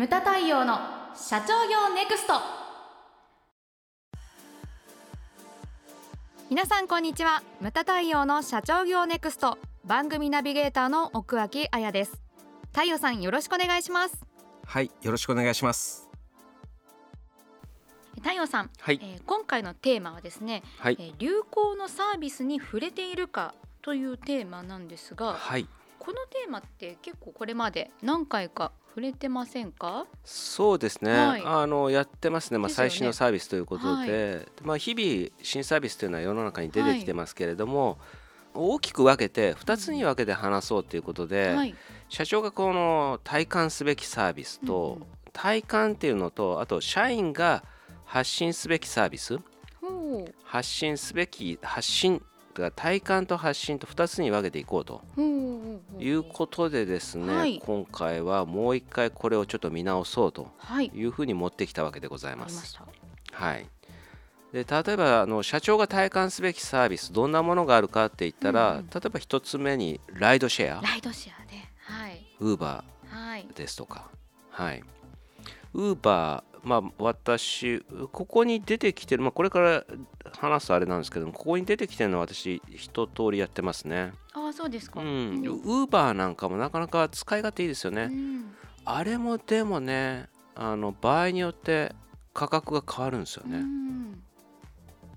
ムタ太陽の社長業ネクスト。皆さんこんにちは。ムタ太陽の社長業ネクスト。番組ナビゲーターの奥脇彩です。太陽さんよろしくお願いします。はいよろしくお願いします。太陽さん、はい。えー今回のテーマはですね、はい。えー流行のサービスに触れているかというテーマなんですがはいこのテーマって結構これまで何回か触れてませんか？そうですね、はい。あのやってますね、まあ、最新のサービスということで、はい。でまあ、日々新サービスというのは世の中に出てきてますけれども、大きく分けて2つに分けて話そうということで、はい。社長がこの体感すべきサービスと、うんうん。体感っていうのとあと社員が発信すべきサービス。発信すべき発信が体感と発信と2つに分けていこうということでですね、はい。今回はもう一回これをちょっと見直そうとはい。いうふうに持ってきたわけでございま。ますはい、で例えばあの社長が体感すべきサービスどんなものがあるかって言ったら、うんうん。例えば一つ目にライドシェア。ライドシェアではい。ウーバはい。ーですとか。はい。ウーバーまあ私ここに出てきてる、まあ、これから話すあれなんですけどもここに出てきてるのは私一通りやってますね。ああそうですか。ウーバーなんかもなかなか使い勝手いいですよね、うん。あれもでもねあの場合によって価格が変わるんですよね、うん。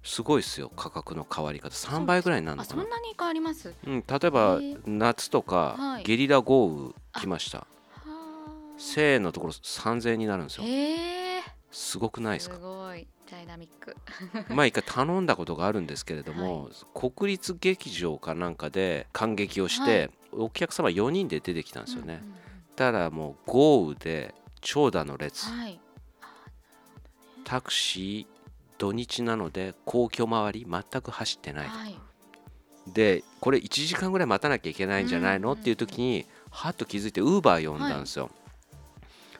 すごいですよ価格の変わり方。3倍ぐらいになるのかな。あそんなに変わります？うん、例えば夏とか、はい。ゲリラ豪雨来ました。は1000円のところ3000円になるんですあよ。へえすごくないですか？ごいダイナミック。まあ一回頼んだことがあるんですけれども、国立劇場かなんかで感激をして、お客様4人で出てきたんですよね、うんうんたらもう豪雨で長蛇の列、うんはいタクシー土日なので皇居周り全く走ってない、はい。でこれ1時間ぐらい待たなきゃいけないんじゃないの、うんっていう時にはっと気づいてウーバー呼んだんですよ、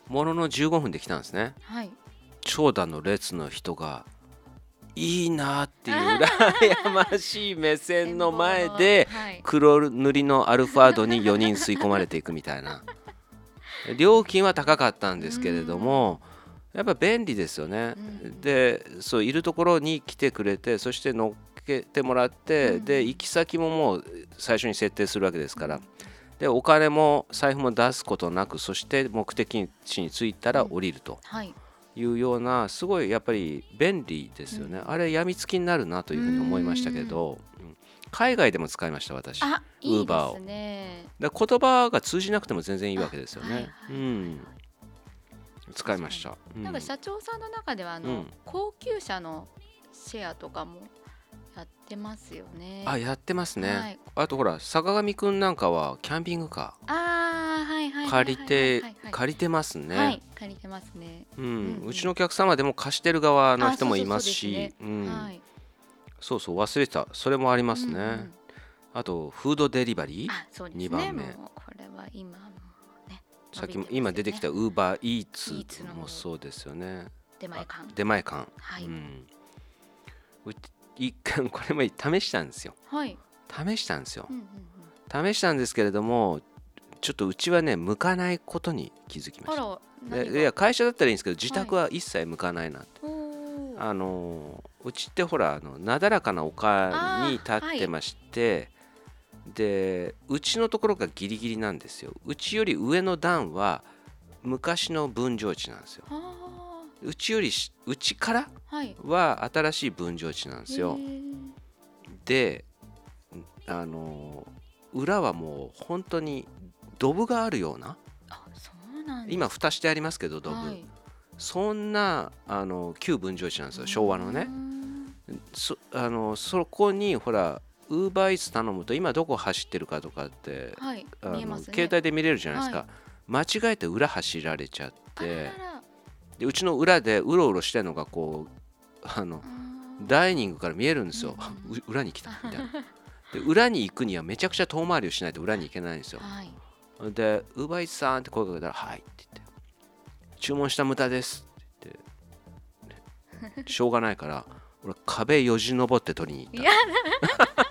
ものの15分で来たんですね。はい長蛇の列の人がいいなっていう羨ましい目線の前で はい。黒塗りのアルファードに4人吸い込まれていくみたいな。料金は高かったんですけれどもやっぱ便利ですよね。うん。でそういるところに来てくれてそして乗っけてもらってうん。で行き先ももう最初に設定するわけですから。でお金も財布も出すことなくそして目的地に着いたら降りると。はいいうようなすごいやっぱり便利ですよね、うん。あれやみつきになるなというふうに思いましたけど、うん。海外でも使いました私。だかあいい Uber をですね。ら言葉が通じなくても全然いいわけですよね、はいはいうん。使いました、うんなんか社長さんの中ではあの、うん。高級車のシェアとかもやってますよね。あやってますね、はい。あとほら坂上くんなんかはキャンピングカあーはいはいはいはいー借りて借りてますね、はい借りてますね。うん。うちのお客様でも貸してる側の人もいますし。そうそううん。はい。そうそう忘れてた。それもありますね、うんうんあとフードデリバリー？あそうです二ね。番目。これは今もね。さっきも今出てきたウーバーイーツもそうですよね。出前館。出前館、はい、うん、う一回これも試したんですよ。はい。試したんですよ。うんうんうん。試したんですけれどもちょっとうちはね向かないことに気づきまあしたいや会社だったらいいんですけど自宅は一切向かないなって、おー。あのうちってほらあのなだらかな丘に立ってまして、でうちのところがギリギリなんですよ。うちより上の段は昔の分譲地なんですよ。あうちよりしうちからーはい。は新しい分譲地なんですよ。へー。であの裏はもう本当にドブがあるような今蓋してありますけどドブ、はい。そんなあの旧分譲地なんですよ昭和のうね。んそあのそこにほらウーバーイーツ頼むと今どこ走ってるかとかってはいね。携帯で見れるじゃないですか、はい。間違えて裏走られちゃってあらでうちの裏でうろうろしてるのがこうあのダイニングから見えるんですよ、うんう裏に来たみたいな。で裏に行くにはめちゃくちゃ遠回りをしないと裏に行けないんですよ。はい。で「ウーバーイーツさん」って声かけたら「はい」って言って「注文した無駄です」って言って。しょうがないから俺壁よじ登って取りに行った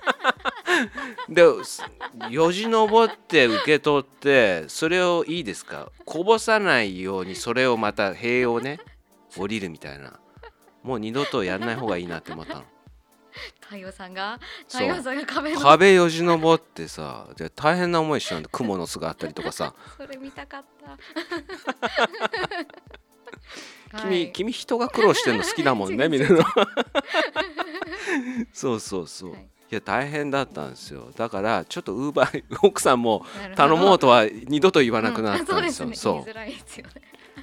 ですよじ登って受け取ってそれをいいですか？こぼさないようにそれをまた塀をね降りるみたいな。もう二度とやらない方がいいなって思ったの。太陽さんが？太陽さんが壁の。壁よじ登ってさで大変な思いしちゃうんだ蜘蛛の巣があったりとかさ。それ見たかった。君、君人が苦労してるの好きだもんねみたいなそうそうそう、はいい、や大変だったんですよ。だからちょっとウーバー奥さんも頼もうとは二度と言わなくなったんですよ、うんそうそうですね。言いづらいですよね。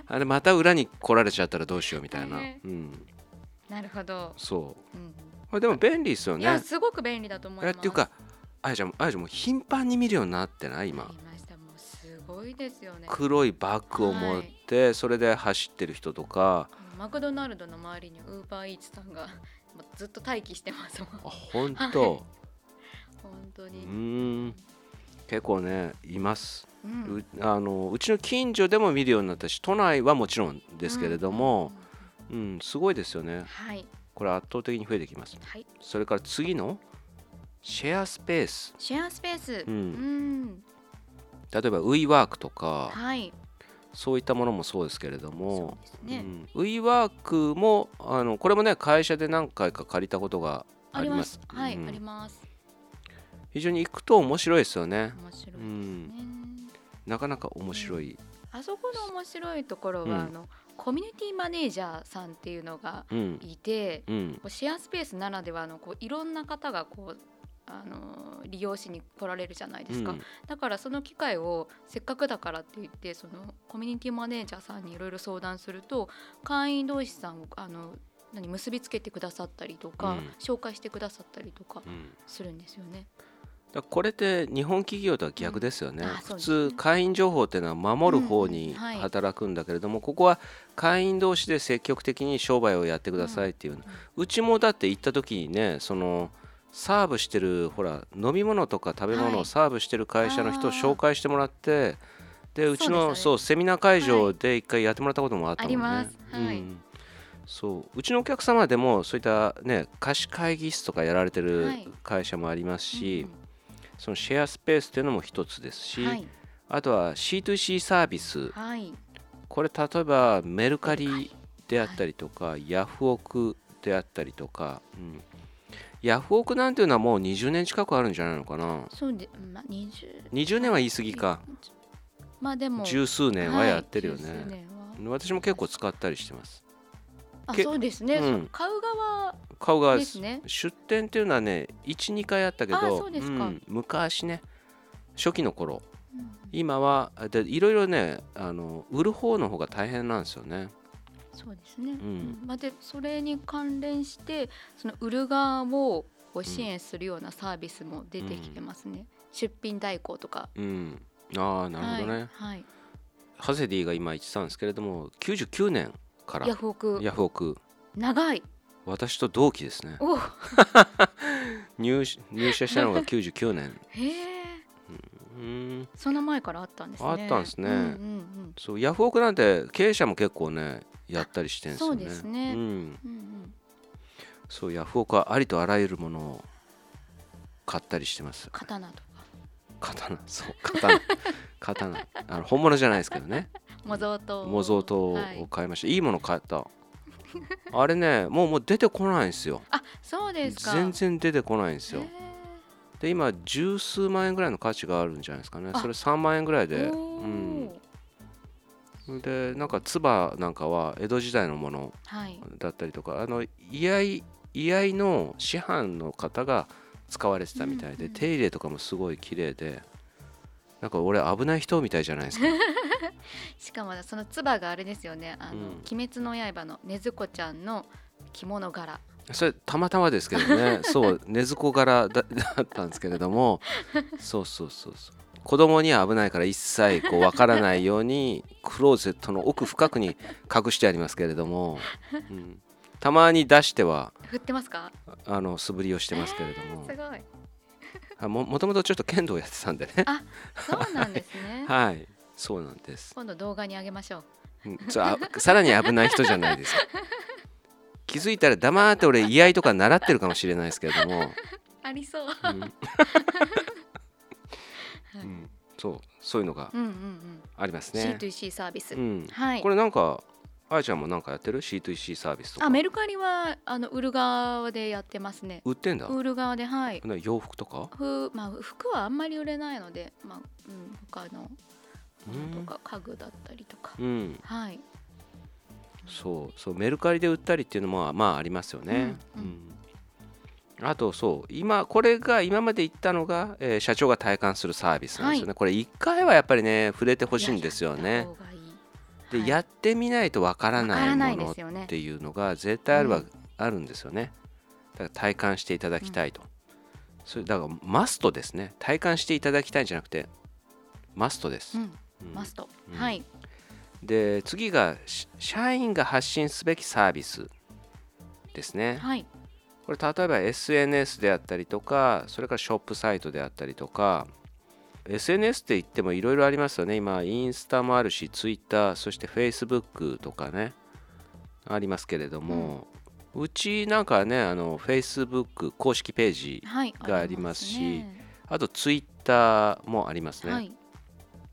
あれまた裏に来られちゃったらどうしようみたいな、うん。なるほど、そう。うんこれでも便利ですよいやねすごく便利だと思います。えっていうかあやちゃんあやちゃんもう頻繁に見るようになってない今。すごいですよね。黒いバッグを持って、それで走ってる人とか。マクドナルドの周りにウーバーイーツさんがずっと待機してますもん。あ本当、はい。本当うにーん結構ねいます、うん。うあのうちの近所でも見るようになったし都内はもちろんですけれども、うんうんうん。うんすごいですよね。はい。これ圧倒的に増えてきます。はい。それから次の？シェアスペース。シェアスペース。うん。うん。例えば WeWork とかはいそういったものもそうですけれどもね、うん、WeWork もあのこれもね会社で何回か借りたことがあありまります。すはい、うん。あります。非常に行くと面白いですよね。面白いですね、なかなか面白い、あそこの面白いところは、うん。あのコミュニティマネージャーさんっていうのがうん。いて、シェアスペースならではのこういろんな方がこうあの利用しに来られるじゃないですか、うん。だからその機会をせっかくだからって言ってそのコミュニティマネージャーさんにいろいろ相談すると会員同士さんをあの何結びつけてくださったりとか、うん。紹介してくださったりとかうん。するんですよね。だこれって日本企業とは逆ですよね、うん。あそう普通会員情報っていうのは守る方にうんはい。働くんだけれども、ここは会員同士で積極的に商売をやってくださいっていう、うちもだって行った時にねそのサーブしてるほら飲み物とか食べ物はい。をサーブしてる会社の人を紹介してもらってでうちのそうですそうセミナー会場で一回やってもらったこともあったもんね。はいうんそう。うちのお客様でもそういったね貸し会議室とかやられてるはい。会社もありますし、うんそのシェアスペースっていうのも一つですし、はい。あとは C2C サービス。はい。これ例えばメルカリであったりとか、ヤフオクであったりとか、うん、ヤフオクなんていうのはもう20年近くあるんじゃないのかな？そうで、まあ、20 20年は言い過ぎか。まあでも。十数年はやってるよね、年は。私も結構使ったりしてます。あけそうですね、うん。そう買う側ですね。出店っていうのはね12回あったけどうん昔ね初期の頃。うん。今はでいろいろねあの売る方の方が大変なんですよねそうですね、ん。うん。まあ、でそれに関連してその売る側を支援するようなサービスも出てきてますね、出品代行とか。うん。ああなるほどね、はい。はい。ハセディが今言ってたんですけれども99年から。ヤフオク。ヤフオク。長い。私と同期ですね。お 入社入社したのが99年。へえうん。その前からあったんですね。あったんですね。うんうん。そうヤフオクなんて経営者も結構ねやったりしてるんですよね。そうですね。うん、うんうん。そうヤフオクはありとあらゆるものを買ったりしてます。刀とか。刀そう刀。刀。あの本物じゃないですけどね。模造刀。模造刀はいを買いました、い、いもの買った。あれねもうもう出てこないんですよ。あそうですか。全然出てこないんですよ。へで今十数万円ぐらいの価値があるんじゃないですかね。あそれ3万円ぐらいえでうんでなんか唾なんかは江戸時代のものはい。だったりとかあの居合居合の師範の方が使われてたみたいで、うんうん手入れとかもすごい綺麗でなんか俺危ない人みたいじゃないですか。しかもその唾があれですよね。あの、うん。鬼滅の刃の禰豆子ちゃんの着物柄。それたまたまですけどね。そう禰豆子柄だだったんですけれども。そうそうそうそう子供には危ないから一切こう分からないようにクローゼットの奥深くに隠してありますけれども、うん、たまに出しては振ってますか？あの素振りをしてますけれども、すごい。あももともとちょっと剣道やってたんでね。あそうなんですね。はい。そうなんです、今度動画にあげましょう。うん、あさらに危ない人じゃないですか。気づいたら黙って俺居合とか習ってるかもしれないですけれども。あありそう、うんうんそうそういうのがうんうんうん。ありますね。C2C サービス、うん、はい。これなんかあやちゃんもなんかやってる C2C サービスとか？あメルカリはあの売る側でやってますね。売ってんだ、売る側ではい。な洋服とか？ふまあ服はあんまり売れないのでまあうん他のものとか家具だったりとか。うん。はい。そうそうメルカリで売ったりっていうのもまあありますよね。うん。うんあとそう今これが今まで言ったのが、えー社長が体感するサービスなんですよね、はい。これ1回はやっぱりね触れてほしいんですよね。いやいい。で、はい。やってみないとわからわないものっていうのが絶対あるわ、うん。あるんですよね。だから体感していただきたいと、それだからマストですね。体感していただきたいんじゃなくてマストです、うん。うん。マスト、うん。はい。で次がし社員が発信すべきサービスですね、はいこれ例えば SNS であったりとかそれからショップサイトであったりとか SNS って言ってもいろいろありますよね。今インスタもあるし Twitter そして Facebook とかねありますけれども、うちなんかはねあの Facebook 公式ページはいがありますしね。あと Twitter もありますね、はい。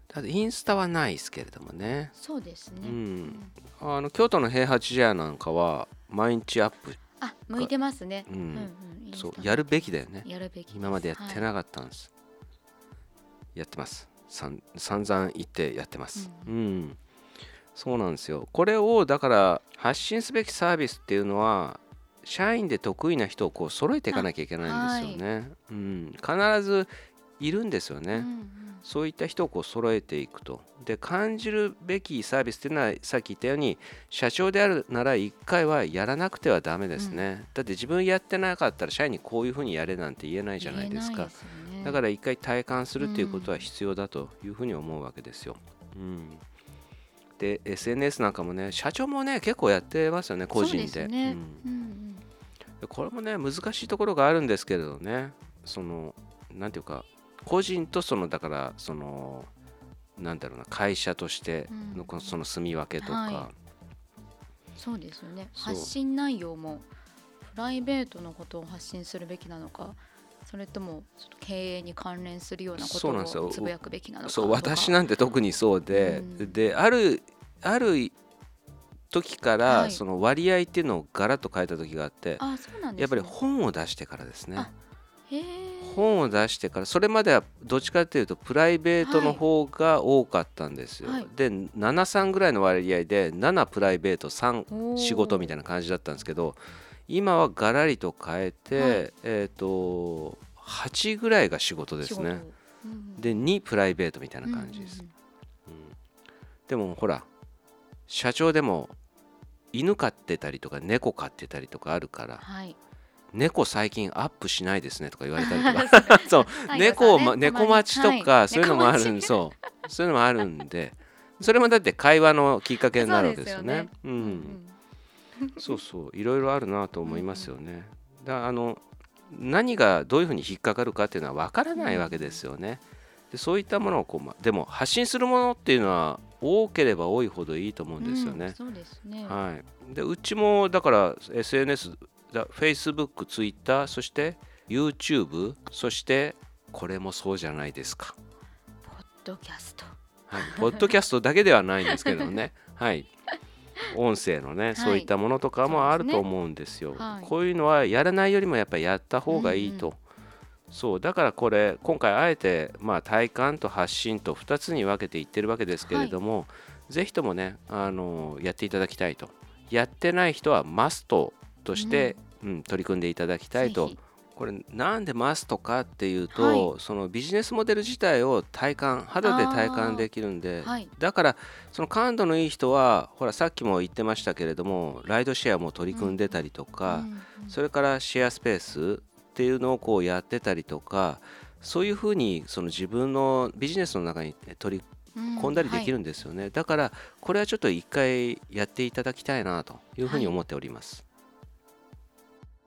ただインスタはないですけれどもね。そうですね、うん。あの京都の平八時屋なんかは毎日アップ、あ向いてますね、うん。うんうんそうやるべきだよね。やるべき今までやってはいなかったんです、やってます。さん散々言ってやってます。ううん、そうなんですよ。これをだから発信すべきサービスっていうのは社員で得意な人をこう揃えていかなきゃいけないんですよね、うん、必ずいるんですよね、うんうんそういった人をこう揃えていくと。で感じるべきサービスっていうのはさっき言ったように社長であるなら1回はやらなくてはダメですね。だって自分やってなかったら社員にこういうふうにやれなんて言えないじゃないですか。ねだから1回体感するっていうことは必要だというふうに思うわけですよ。うん、で SNS なんかもね社長もね結構やってますよね個人で。ねうんうんうんでこれもね難しいところがあるんですけれどねそのなんていうか個人とそのだからそのなんだろうな会社としてのうん。このその住み分けとか、はそうですよね。発信内容もプライベートのことを発信するべきなのかそれとも経営に関連するようなこそうなんですよ。とをつぶやくべきなのかそう私なんて特にそうで、うん。であるある時から、はい。その割合っていうのをガラッと変えた時があってあそうなんです、ね、やっぱり本を出してからですね。あへえ本を出してからそれまではどっちかというとプライベートの方が多かったんですよ、はい。で73ぐらいの割合で7プライベート3おー仕事みたいな感じだったんですけど今はガラリと変えて、はい。えっ、と8ぐらいが仕事ですね。うんで2プライベートみたいな感じです、うん。うん。でもほら社長でも犬飼ってたりとか猫飼ってたりとかあるからはい猫最近アップしないですねとか言われたりとか。そうはい猫猫待ちとか、はい。そういうのもあるんそう。そういうのもあるんで。それもだって会話のきっかけになるわけですよね。そうですよね。うん、そうそういろいろあるなと思いますよね。だあの何がどういうふうに引っかかるかっていうのは分からないわけですよね。でそういったものをこう、ま、でも発信するものっていうのは多ければ多いほどいいと思うんですよね。うんそうですね。はい、でうちもだから SNS だ Facebook、Twitter そして YouTube そしてこれもそうじゃないですか。ポッドキャスト。はい、ポッドキャストだけではないんですけどね。はい。音声のね、いそういったものとかもあると思うんですよ。はいこういうのはやらないよりもやっぱりやった方がいいと。うんそうだからこれ今回あえてまあ体感と発信と2つに分けていってるわけですけれども、ぜひともねあのやっていただきたいとやってない人はマストとして、うん取り組んでいただきたいと。これなんでマストかっていうと、そのビジネスモデル自体を体感肌で体感できるんで、はい。だからその感度のいい人はほらさっきも言ってましたけれどもライドシェアも取り組んでたりとか、うんうん。それからシェアスペースっていうのをこうやってたりとかそういうふうにその自分のビジネスの中に取り込んだりできるんですよね、だからこれはちょっと一回やっていただきたいなというふうに思っております、